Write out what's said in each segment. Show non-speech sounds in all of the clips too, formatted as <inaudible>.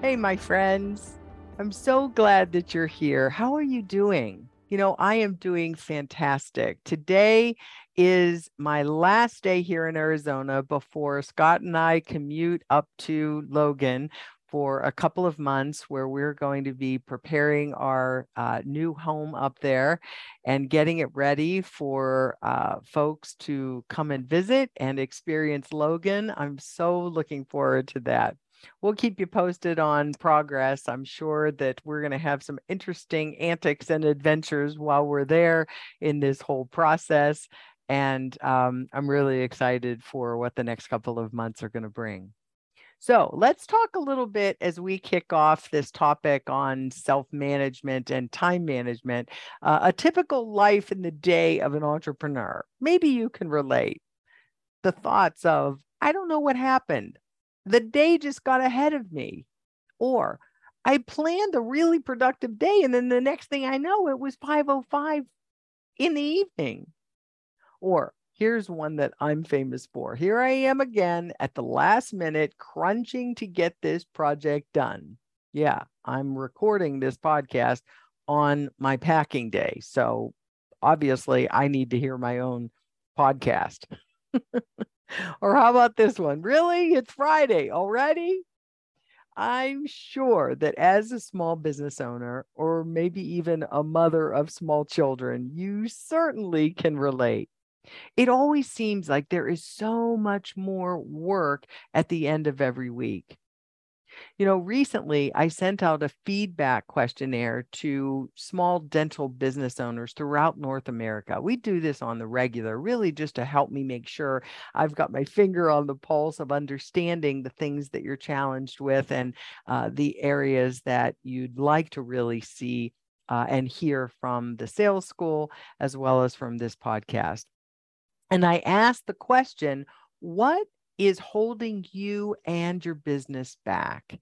Hey, my friends. I'm so glad that you're here. How are you doing? You know, I am doing fantastic. Today is my last day here in Arizona before Scott and I commute up to Logan for a couple of months where we're going to be preparing our uh, new home up there and getting it ready for uh, folks to come and visit and experience Logan. I'm so looking forward to that. We'll keep you posted on progress. I'm sure that we're going to have some interesting antics and adventures while we're there in this whole process. And um, I'm really excited for what the next couple of months are going to bring. So let's talk a little bit as we kick off this topic on self management and time management. Uh, a typical life in the day of an entrepreneur. Maybe you can relate the thoughts of, I don't know what happened. The day just got ahead of me. Or I planned a really productive day. And then the next thing I know, it was 505 in the evening. Or Here's one that I'm famous for. Here I am again at the last minute, crunching to get this project done. Yeah, I'm recording this podcast on my packing day. So obviously, I need to hear my own podcast. <laughs> or how about this one? Really? It's Friday already? I'm sure that as a small business owner, or maybe even a mother of small children, you certainly can relate. It always seems like there is so much more work at the end of every week. You know, recently I sent out a feedback questionnaire to small dental business owners throughout North America. We do this on the regular, really just to help me make sure I've got my finger on the pulse of understanding the things that you're challenged with and uh, the areas that you'd like to really see uh, and hear from the sales school as well as from this podcast. And I asked the question, what is holding you and your business back?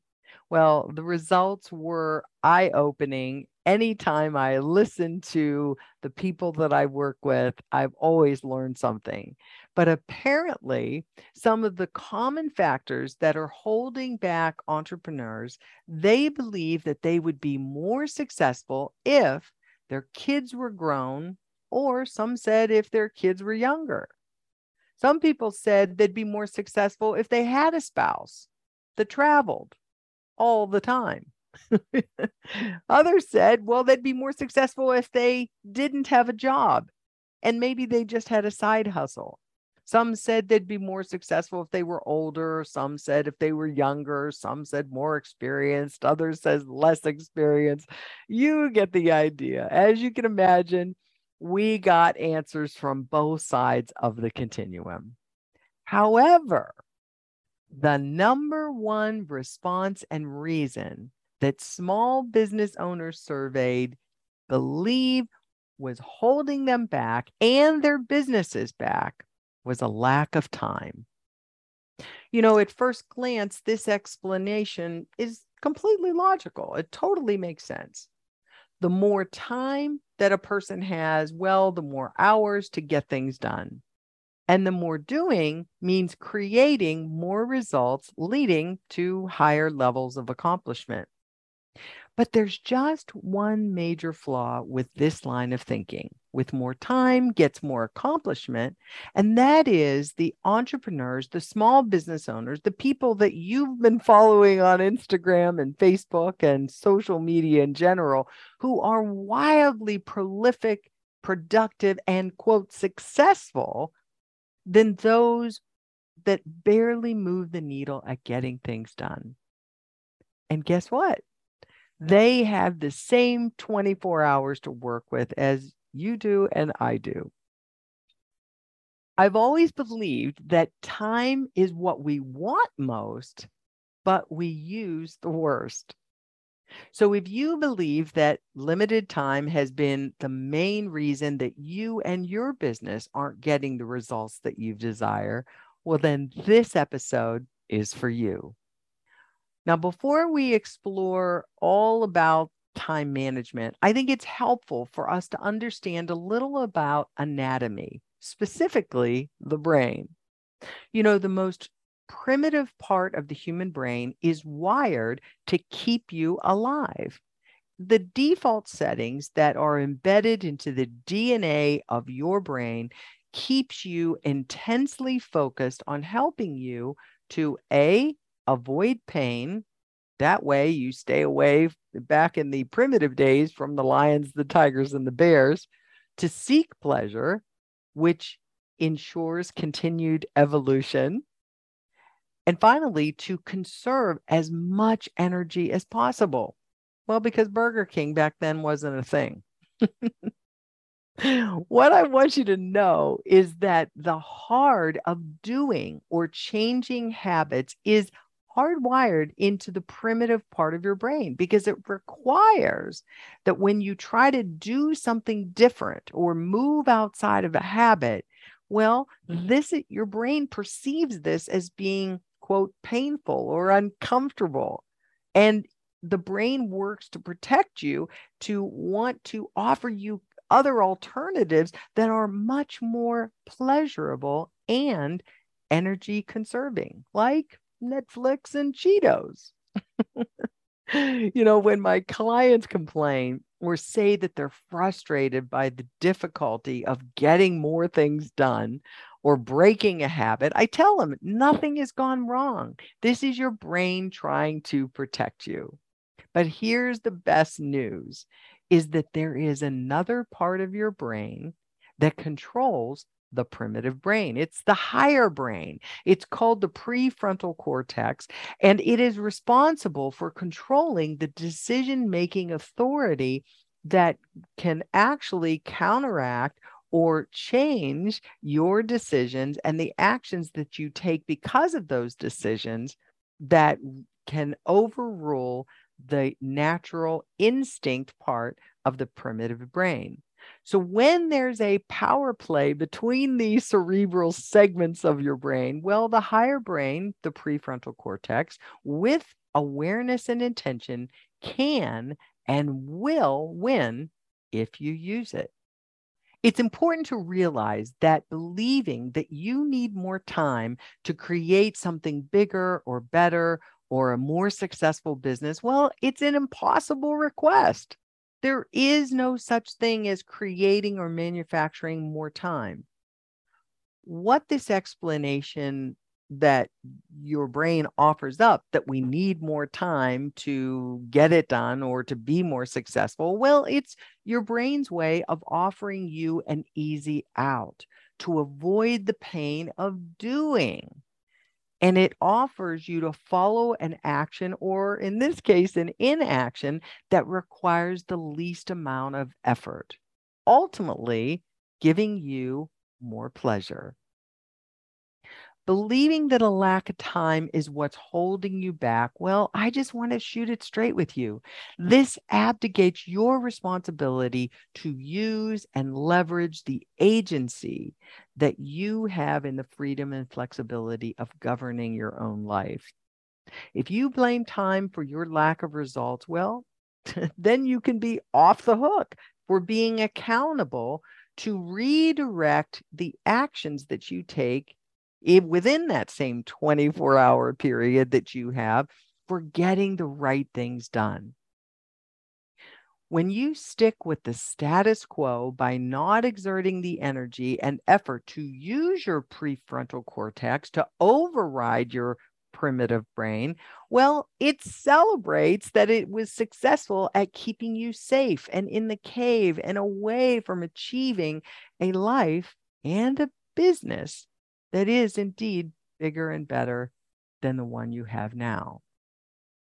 Well, the results were eye opening. Anytime I listen to the people that I work with, I've always learned something. But apparently, some of the common factors that are holding back entrepreneurs, they believe that they would be more successful if their kids were grown or some said if their kids were younger. Some people said they'd be more successful if they had a spouse that traveled all the time. <laughs> Others said, well, they'd be more successful if they didn't have a job and maybe they just had a side hustle. Some said they'd be more successful if they were older. Some said if they were younger. Some said more experienced. Others said less experienced. You get the idea. As you can imagine, we got answers from both sides of the continuum. However, the number one response and reason that small business owners surveyed believe was holding them back and their businesses back was a lack of time. You know, at first glance, this explanation is completely logical. It totally makes sense the more time that a person has, well, the more hours to get things done. And the more doing means creating more results, leading to higher levels of accomplishment. But there's just one major flaw with this line of thinking. With more time gets more accomplishment. And that is the entrepreneurs, the small business owners, the people that you've been following on Instagram and Facebook and social media in general, who are wildly prolific, productive, and quote, successful than those that barely move the needle at getting things done. And guess what? They have the same 24 hours to work with as you do and I do. I've always believed that time is what we want most, but we use the worst. So, if you believe that limited time has been the main reason that you and your business aren't getting the results that you desire, well, then this episode is for you. Now, before we explore all about time management, I think it's helpful for us to understand a little about anatomy, specifically the brain. You know, the most primitive part of the human brain is wired to keep you alive. The default settings that are embedded into the DNA of your brain keeps you intensely focused on helping you to A, avoid pain. That way you stay away back in the primitive days from the lions, the tigers, and the bears to seek pleasure, which ensures continued evolution. And finally, to conserve as much energy as possible. Well, because Burger King back then wasn't a thing. <laughs> what I want you to know is that the hard of doing or changing habits is hardwired into the primitive part of your brain because it requires that when you try to do something different or move outside of a habit, well, mm-hmm. this your brain perceives this as being quote painful or uncomfortable. And the brain works to protect you to want to offer you other alternatives that are much more pleasurable and energy conserving, like Netflix and Cheetos. <laughs> you know, when my clients complain or say that they're frustrated by the difficulty of getting more things done or breaking a habit, I tell them nothing has gone wrong. This is your brain trying to protect you. But here's the best news is that there is another part of your brain that controls the primitive brain. It's the higher brain. It's called the prefrontal cortex, and it is responsible for controlling the decision making authority that can actually counteract or change your decisions and the actions that you take because of those decisions that can overrule the natural instinct part of the primitive brain. So, when there's a power play between these cerebral segments of your brain, well, the higher brain, the prefrontal cortex, with awareness and intention, can and will win if you use it. It's important to realize that believing that you need more time to create something bigger or better or a more successful business, well, it's an impossible request. There is no such thing as creating or manufacturing more time. What this explanation that your brain offers up that we need more time to get it done or to be more successful, well, it's your brain's way of offering you an easy out to avoid the pain of doing and it offers you to follow an action or in this case an inaction that requires the least amount of effort ultimately giving you more pleasure believing that a lack of time is what's holding you back, well, I just want to shoot it straight with you. Mm. This abdicates your responsibility to use and leverage the agency that you have in the freedom and flexibility of governing your own life. If you blame time for your lack of results, well, <laughs> then you can be off the hook for being accountable to redirect the actions that you take within that same 24 hour period that you have for getting the right things done. When you stick with the status quo by not exerting the energy and effort to use your prefrontal cortex to override your primitive brain, well, it celebrates that it was successful at keeping you safe and in the cave and away from achieving a life and a business that is indeed bigger and better than the one you have now.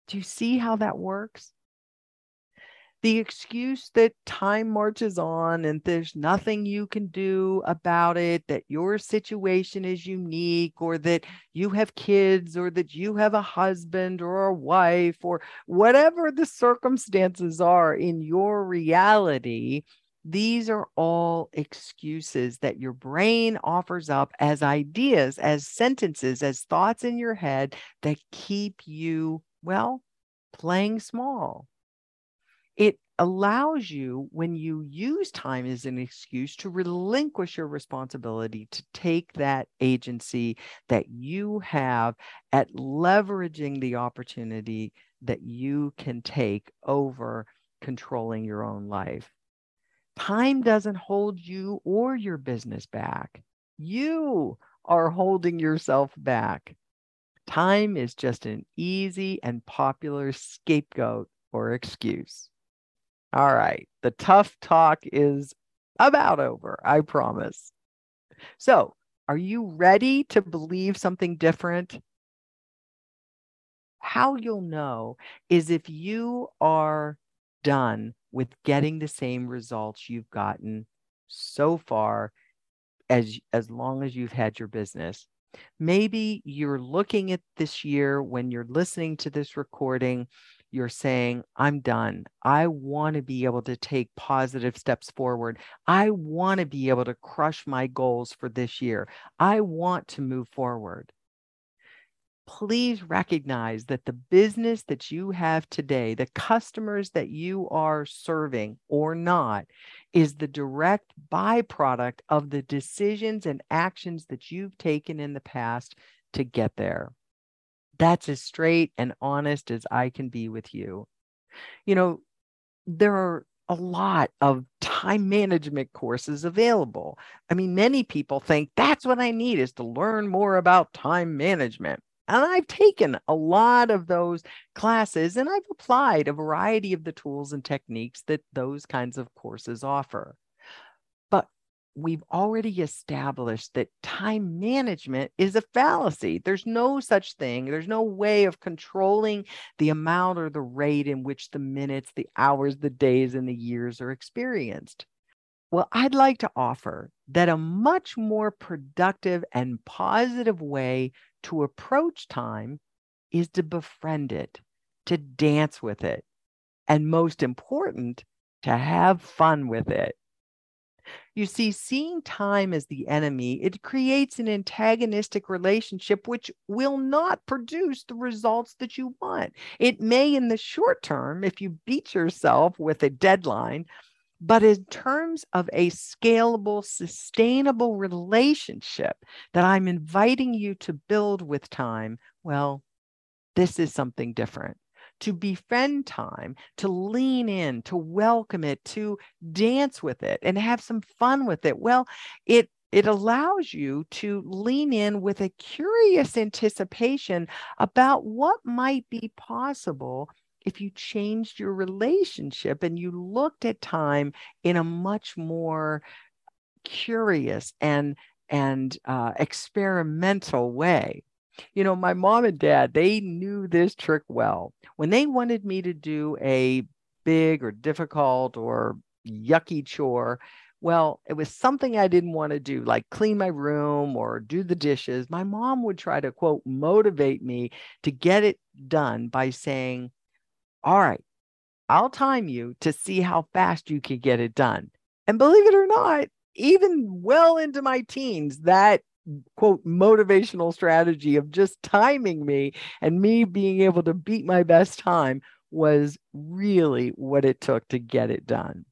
Do you see how that works? The excuse that time marches on and there's nothing you can do about it, that your situation is unique, or that you have kids, or that you have a husband or a wife, or whatever the circumstances are in your reality, these are all excuses that your brain offers up as ideas, as sentences, as thoughts in your head that keep you, well, playing small. It allows you, when you use time as an excuse, to relinquish your responsibility to take that agency that you have at leveraging the opportunity that you can take over controlling your own life. Time doesn't hold you or your business back. You are holding yourself back. Time is just an easy and popular scapegoat or excuse. All right, the tough talk is about over, I promise. So, are you ready to believe something different? How you'll know is if you are done with getting the same results you've gotten so far as as long as you've had your business. Maybe you're looking at this year when you're listening to this recording you're saying i'm done. I want to be able to take positive steps forward. I want to be able to crush my goals for this year. I want to move forward please recognize that the business that you have today, the customers that you are serving or not, is the direct byproduct of the decisions and actions that you've taken in the past to get there. That's as straight and honest as I can be with you. You know, there are a lot of time management courses available. I mean, many people think that's what I need is to learn more about time management. And I've taken a lot of those classes and I've applied a variety of the tools and techniques that those kinds of courses offer. But we've already established that time management is a fallacy. There's no such thing, there's no way of controlling the amount or the rate in which the minutes, the hours, the days, and the years are experienced. Well, I'd like to offer that a much more productive and positive way to approach time is to befriend it, to dance with it, and most important, to have fun with it. You see, seeing time as the enemy, it creates an antagonistic relationship which will not produce the results that you want. It may, in the short term, if you beat yourself with a deadline, but in terms of a scalable, sustainable relationship that I'm inviting you to build with time, well, this is something different. To befriend time, to lean in, to welcome it, to dance with it and have some fun with it. Well, it it allows you to lean in with a curious anticipation about what might be possible if you changed your relationship and you looked at time in a much more curious and and uh, experimental way you know my mom and dad they knew this trick well when they wanted me to do a big or difficult or yucky chore well, it was something I didn't want to do, like clean my room or do the dishes. My mom would try to, quote, motivate me to get it done by saying, all right, I'll time you to see how fast you can get it done. And believe it or not, even well into my teens, that quote motivational strategy of just timing me and me being able to beat my best time was really what it took to get it done.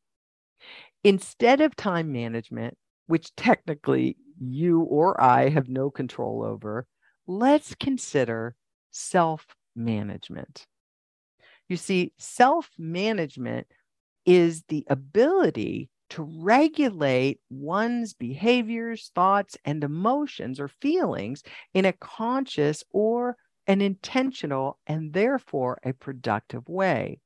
Instead of time management, which technically you or I have no control over, let's consider self management. You see, self management is the ability to regulate one's behaviors, thoughts, and emotions or feelings in a conscious or an intentional and therefore a productive way.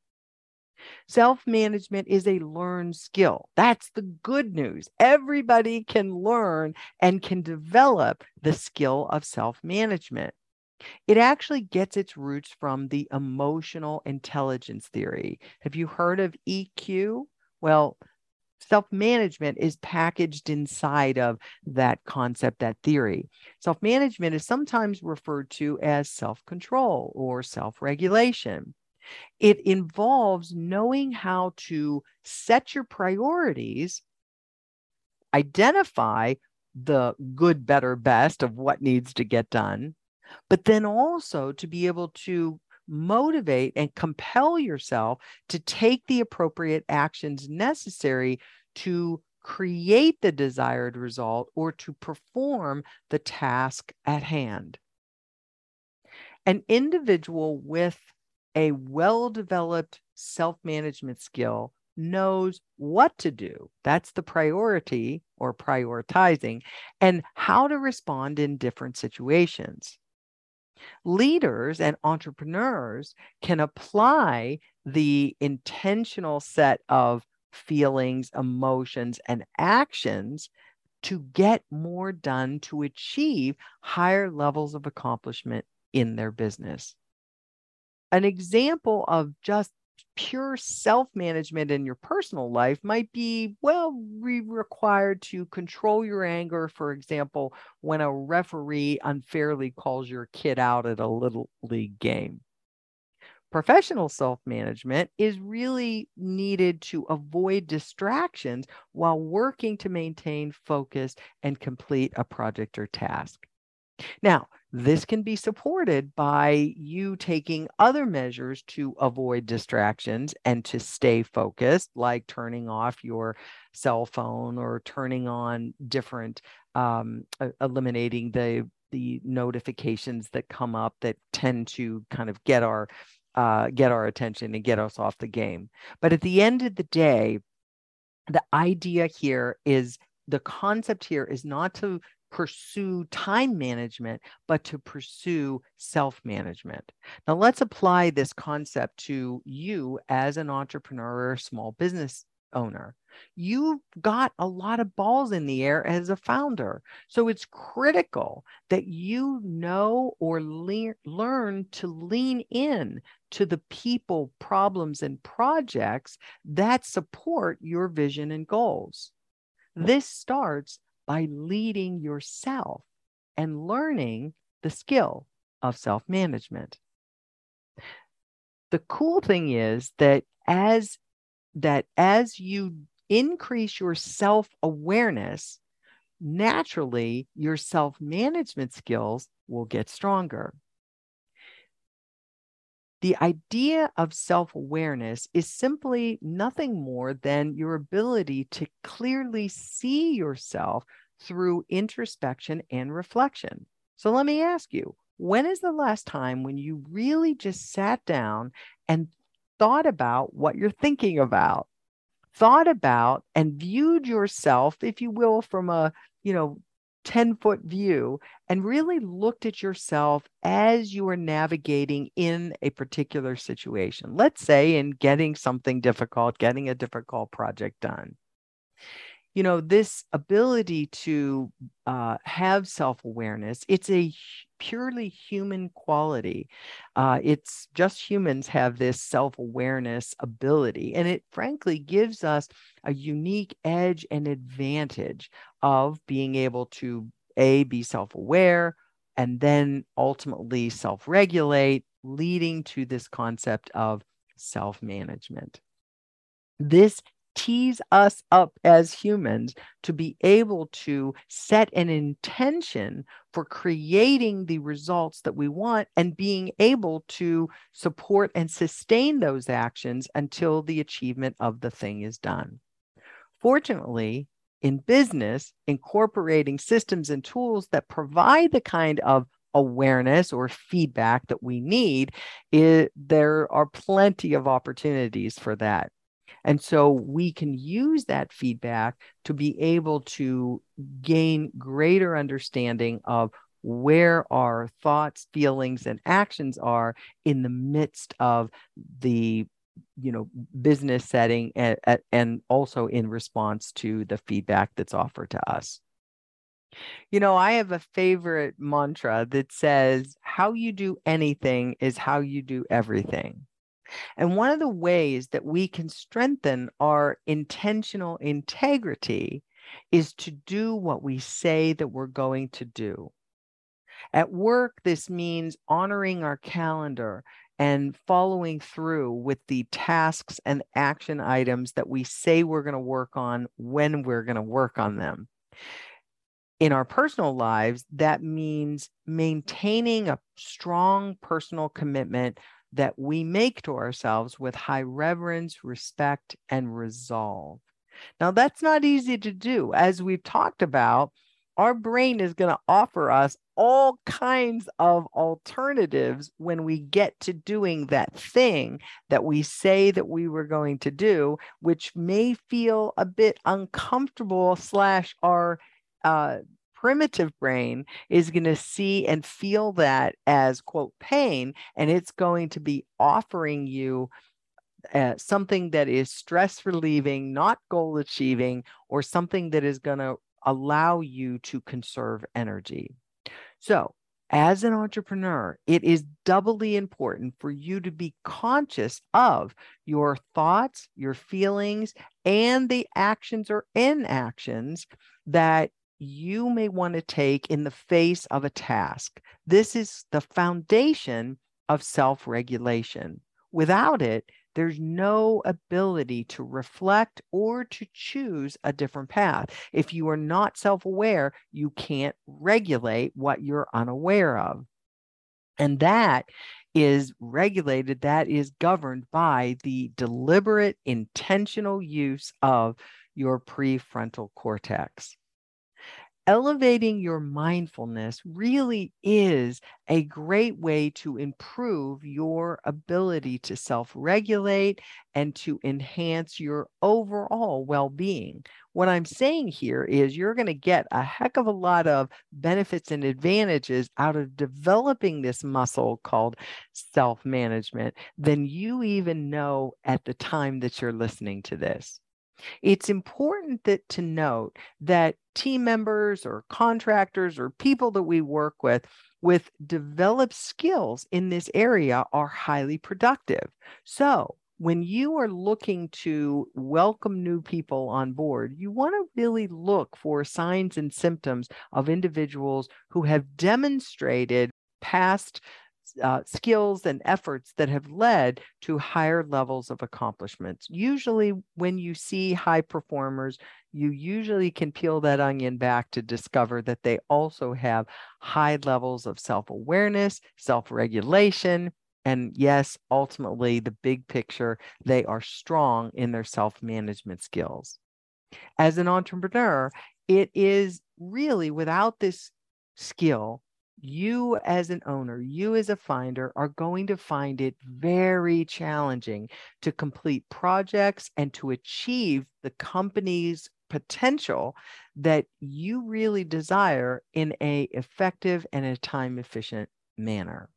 Self management is a learned skill. That's the good news. Everybody can learn and can develop the skill of self management. It actually gets its roots from the emotional intelligence theory. Have you heard of EQ? Well, self management is packaged inside of that concept, that theory. Self management is sometimes referred to as self control or self regulation. It involves knowing how to set your priorities, identify the good, better, best of what needs to get done, but then also to be able to motivate and compel yourself to take the appropriate actions necessary to create the desired result or to perform the task at hand. An individual with a well developed self management skill knows what to do. That's the priority or prioritizing, and how to respond in different situations. Leaders and entrepreneurs can apply the intentional set of feelings, emotions, and actions to get more done to achieve higher levels of accomplishment in their business. An example of just pure self management in your personal life might be well re- required to control your anger for example when a referee unfairly calls your kid out at a little league game. Professional self management is really needed to avoid distractions while working to maintain focus and complete a project or task. Now this can be supported by you taking other measures to avoid distractions and to stay focused, like turning off your cell phone or turning on different, um, eliminating the the notifications that come up that tend to kind of get our uh, get our attention and get us off the game. But at the end of the day, the idea here is the concept here is not to pursue time management, but to pursue self management. Now, let's apply this concept to you as an entrepreneur or small business owner. You've got a lot of balls in the air as a founder. So it's critical that you know or le- learn to lean in to the people, problems, and projects that support your vision and goals. This starts by leading yourself and learning the skill of self management. The cool thing is that as that as you increase your self awareness, naturally your self management skills will get stronger. The idea of self awareness is simply nothing more than your ability to clearly see yourself through introspection and reflection. So let me ask you when is the last time when you really just sat down and thought about what you're thinking about? Thought about and viewed yourself, if you will, from a you know 10 foot view and really looked at yourself as you are navigating in a particular situation. Let's say in getting something difficult, getting a difficult project done. You know, this ability to uh, have self awareness, it's a purely human quality. Uh, it's just humans have this self awareness ability. And it frankly gives us a unique edge and advantage of being able to A, be self aware, and then ultimately self regulate, leading to this concept of self management. This tees us up as humans to be able to set an intention for creating the results that we want and being able to support and sustain those actions until the achievement of the thing is done. Fortunately, in business, incorporating systems and tools that provide the kind of awareness or feedback that we need, it, there are plenty of opportunities for that. And so we can use that feedback to be able to gain greater understanding of where our thoughts, feelings, and actions are in the midst of the you know business setting and, and also in response to the feedback that's offered to us. You know i have a favorite mantra that says how you do anything is how you do everything and one of the ways that we can strengthen our intentional integrity is to do what we say that we're going to do. At work, this means honoring our calendar and following through with the tasks and action items that we say we're going to work on when we're going to work on them. In our personal lives, that means maintaining a strong personal commitment that we make to ourselves with high reverence, respect, and resolve. Now, that's not easy to do. As we've talked about, our brain is going to offer us all kinds of alternatives when we get to doing that thing that we say that we were going to do, which may feel a bit uncomfortable, slash, our uh, primitive brain is going to see and feel that as, quote, pain, and it's going to be offering you. Uh, something that is stress relieving, not goal achieving, or something that is going to allow you to conserve energy. So, as an entrepreneur, it is doubly important for you to be conscious of your thoughts, your feelings, and the actions or inactions that you may want to take in the face of a task. This is the foundation of self regulation. Without it, there's no ability to reflect or to choose a different path. If you are not self aware, you can't regulate what you're unaware of. And that is regulated, that is governed by the deliberate, intentional use of your prefrontal cortex elevating your mindfulness really is a great way to improve your ability to self regulate and to enhance your overall well being. What I'm saying here is you're going to get a heck of a lot of benefits and advantages out of developing this muscle called self management than you even know at the time that you're listening to this. It's important that to note that team members or contractors or people that we work with with developed skills in this area are highly productive. So, when you are looking to welcome new people on board, you want to really look for signs and symptoms of individuals who have demonstrated past uh, skills and efforts that have led to higher levels of accomplishments. Usually, when you see high performers, you usually can peel that onion back to discover that they also have high levels of self awareness, self regulation. And yes, ultimately, the big picture, they are strong in their self management skills. As an entrepreneur, it is really without this skill you as an owner, you as a finder are going to find it very challenging to complete projects and to achieve the company's potential that you really desire in a effective and a time efficient manner.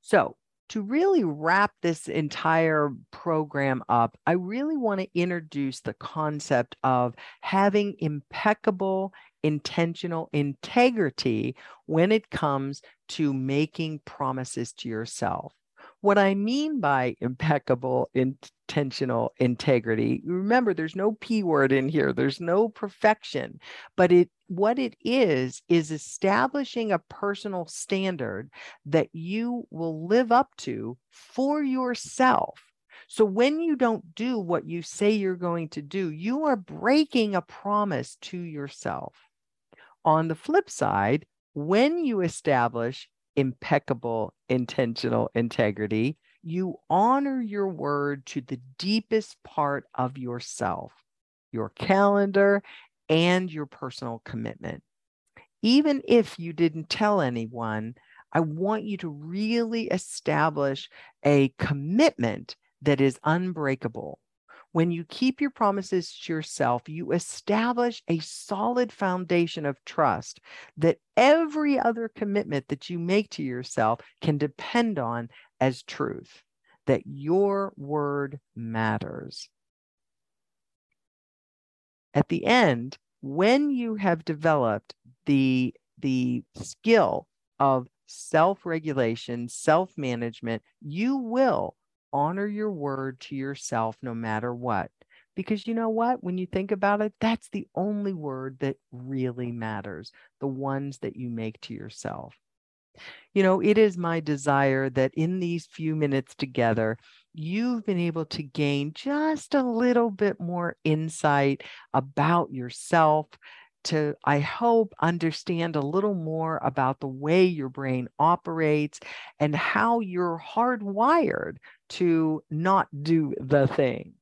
So, to really wrap this entire program up, I really want to introduce the concept of having impeccable intentional integrity when it comes to making promises to yourself. What I mean by impeccable intentional integrity, remember there's no P word in here, there's no perfection, but it what it is is establishing a personal standard that you will live up to for yourself so when you don't do what you say you're going to do, you are breaking a promise to yourself. On the flip side, when you establish impeccable intentional integrity, you honor your word to the deepest part of yourself, your calendar, and your personal commitment. Even if you didn't tell anyone, I want you to really establish a commitment that is unbreakable when you keep your promises to yourself, you establish a solid foundation of trust that every other commitment that you make to yourself can depend on as truth, that your word matters. At the end, when you have developed the, the skill of self regulation, self management, you will honor your word to yourself no matter what. Because you know what? When you think about it, that's the only word that really matters, the ones that you make to yourself. You know, it is my desire that in these few minutes together, you've been able to gain just a little bit more insight about yourself to, I hope, understand a little more about the way your brain operates and how you're hardwired to not do the thing.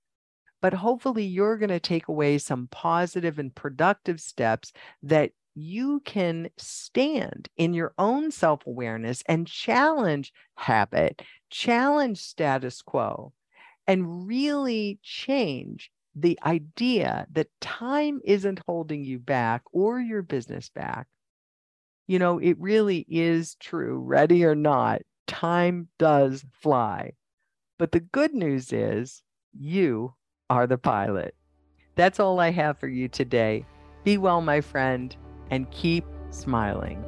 But hopefully, you're going to take away some positive and productive steps that you can stand in your own self awareness and challenge habit, challenge status quo, and really change the idea that time isn't holding you back or your business back. You know, it really is true, ready or not, time does fly. But the good news is you are the pilot. That's all I have for you today. Be well, my friend, and keep smiling.